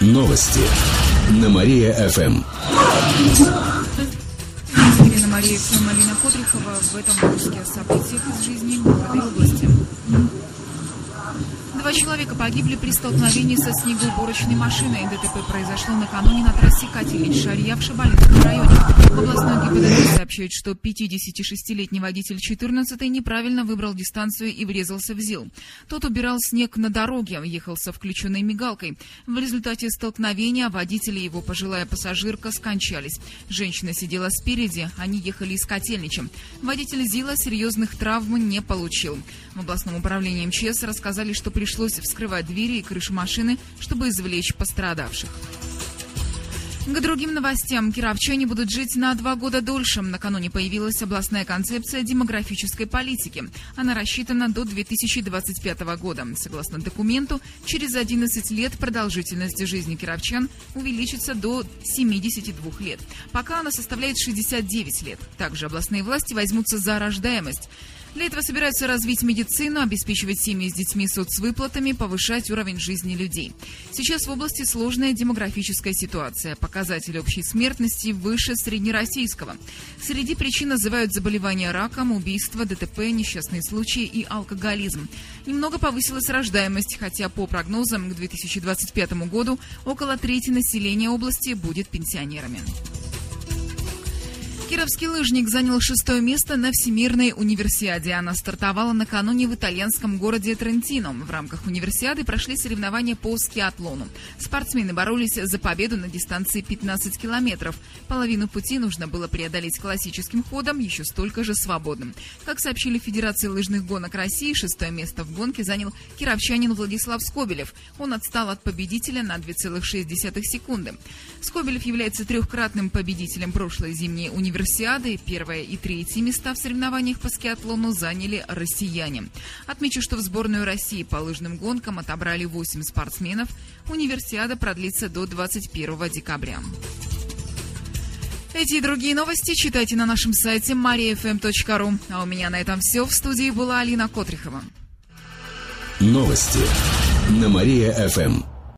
Новости на Мария-ФМ. Ирина Мария Алина Котрихова. В этом выпуске о событиях из жизни этой области. Два человека погибли при столкновении со снегоуборочной машиной. ДТП произошло накануне на трассе Катилич-Шарья в Шабалинском районе. Областной ГИБДД сообщает, что 56-летний водитель 14 неправильно выбрал дистанцию и врезался в ЗИЛ. Тот убирал снег на дороге, ехал со включенной мигалкой. В результате столкновения водитель и его пожилая пассажирка скончались. Женщина сидела спереди, они ехали из Котельнича. Водитель ЗИЛа серьезных травм не получил. В областном управлении МЧС рассказали, что пришлось вскрывать двери и крышу машины, чтобы извлечь пострадавших. К другим новостям. Кировчане будут жить на два года дольше. Накануне появилась областная концепция демографической политики. Она рассчитана до 2025 года. Согласно документу, через 11 лет продолжительность жизни кировчан увеличится до 72 лет. Пока она составляет 69 лет. Также областные власти возьмутся за рождаемость. Для этого собираются развить медицину, обеспечивать семьи с детьми соцвыплатами, повышать уровень жизни людей. Сейчас в области сложная демографическая ситуация. Показатель общей смертности выше среднероссийского. Среди причин называют заболевания раком, убийства, ДТП, несчастные случаи и алкоголизм. Немного повысилась рождаемость, хотя по прогнозам к 2025 году около трети населения области будет пенсионерами. Кировский лыжник занял шестое место на Всемирной универсиаде. Она стартовала накануне в итальянском городе Трентино. В рамках универсиады прошли соревнования по скиатлону. Спортсмены боролись за победу на дистанции 15 километров. Половину пути нужно было преодолеть классическим ходом, еще столько же свободным. Как сообщили Федерации лыжных гонок России, шестое место в гонке занял кировчанин Владислав Скобелев. Он отстал от победителя на 2,6 секунды. Скобелев является трехкратным победителем прошлой зимней универсиады универсиады первое и третье места в соревнованиях по скиатлону заняли россияне. Отмечу, что в сборную России по лыжным гонкам отобрали 8 спортсменов. Универсиада продлится до 21 декабря. Эти и другие новости читайте на нашем сайте mariafm.ru. А у меня на этом все. В студии была Алина Котрихова. Новости на Мария-ФМ.